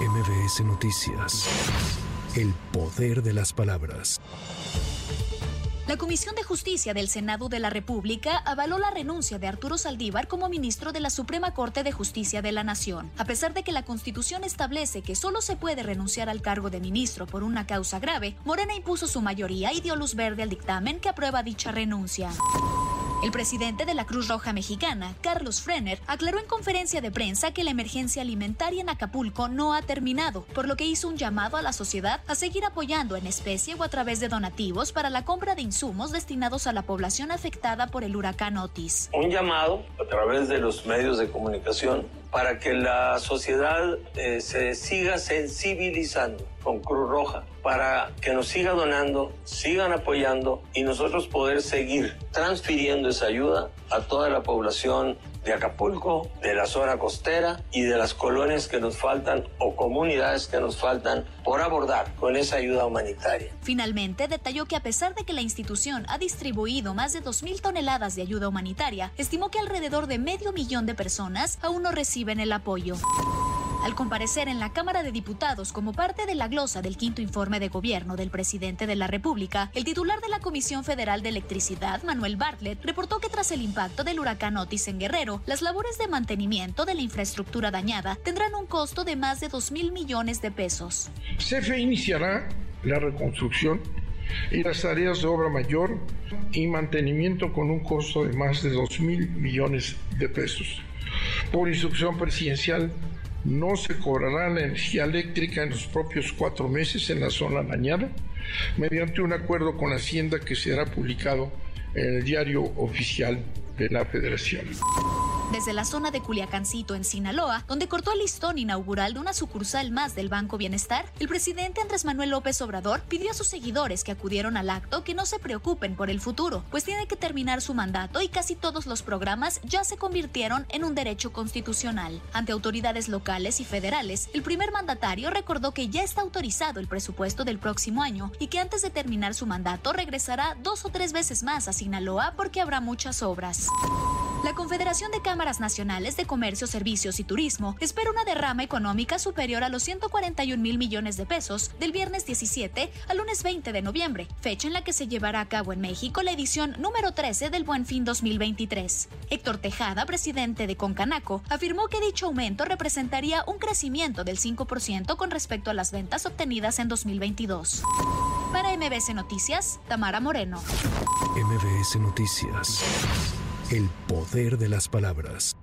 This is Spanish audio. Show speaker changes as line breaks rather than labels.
MBS Noticias. El poder de las palabras.
La Comisión de Justicia del Senado de la República avaló la renuncia de Arturo Saldívar como ministro de la Suprema Corte de Justicia de la Nación. A pesar de que la Constitución establece que solo se puede renunciar al cargo de ministro por una causa grave, Morena impuso su mayoría y dio luz verde al dictamen que aprueba dicha renuncia. El presidente de la Cruz Roja Mexicana, Carlos Frenner, aclaró en conferencia de prensa que la emergencia alimentaria en Acapulco no ha terminado, por lo que hizo un llamado a la sociedad a seguir apoyando en especie o a través de donativos para la compra de insumos destinados a la población afectada por el huracán Otis.
Un llamado a través de los medios de comunicación para que la sociedad eh, se siga sensibilizando con Cruz Roja, para que nos siga donando, sigan apoyando y nosotros poder seguir transfiriendo esa ayuda a toda la población de Acapulco, de la zona costera y de las colonias que nos faltan o comunidades que nos faltan por abordar con esa ayuda humanitaria.
Finalmente, detalló que a pesar de que la institución ha distribuido más de 2.000 toneladas de ayuda humanitaria, estimó que alrededor de medio millón de personas aún no reciben el apoyo. Al comparecer en la Cámara de Diputados como parte de la glosa del quinto informe de gobierno del presidente de la República, el titular de la Comisión Federal de Electricidad, Manuel Bartlett, reportó que tras el impacto del huracán Otis en Guerrero, las labores de mantenimiento de la infraestructura dañada tendrán un costo de más de 2 mil millones de pesos.
CFE iniciará la reconstrucción y las tareas de obra mayor y mantenimiento con un costo de más de 2 mil millones de pesos. Por instrucción presidencial no se cobrará la energía eléctrica en los propios cuatro meses en la zona dañada, mediante un acuerdo con Hacienda que será publicado en el diario oficial de la Federación
desde la zona de Culiacancito en Sinaloa, donde cortó el listón inaugural de una sucursal más del Banco Bienestar, el presidente Andrés Manuel López Obrador pidió a sus seguidores que acudieron al acto que no se preocupen por el futuro, pues tiene que terminar su mandato y casi todos los programas ya se convirtieron en un derecho constitucional. Ante autoridades locales y federales, el primer mandatario recordó que ya está autorizado el presupuesto del próximo año y que antes de terminar su mandato regresará dos o tres veces más a Sinaloa porque habrá muchas obras. La Confederación de Cámaras Nacionales de Comercio, Servicios y Turismo espera una derrama económica superior a los 141 mil millones de pesos del viernes 17 al lunes 20 de noviembre, fecha en la que se llevará a cabo en México la edición número 13 del Buen Fin 2023. Héctor Tejada, presidente de Concanaco, afirmó que dicho aumento representaría un crecimiento del 5% con respecto a las ventas obtenidas en 2022. Para MBS Noticias, Tamara Moreno.
MBS Noticias. El poder de las palabras.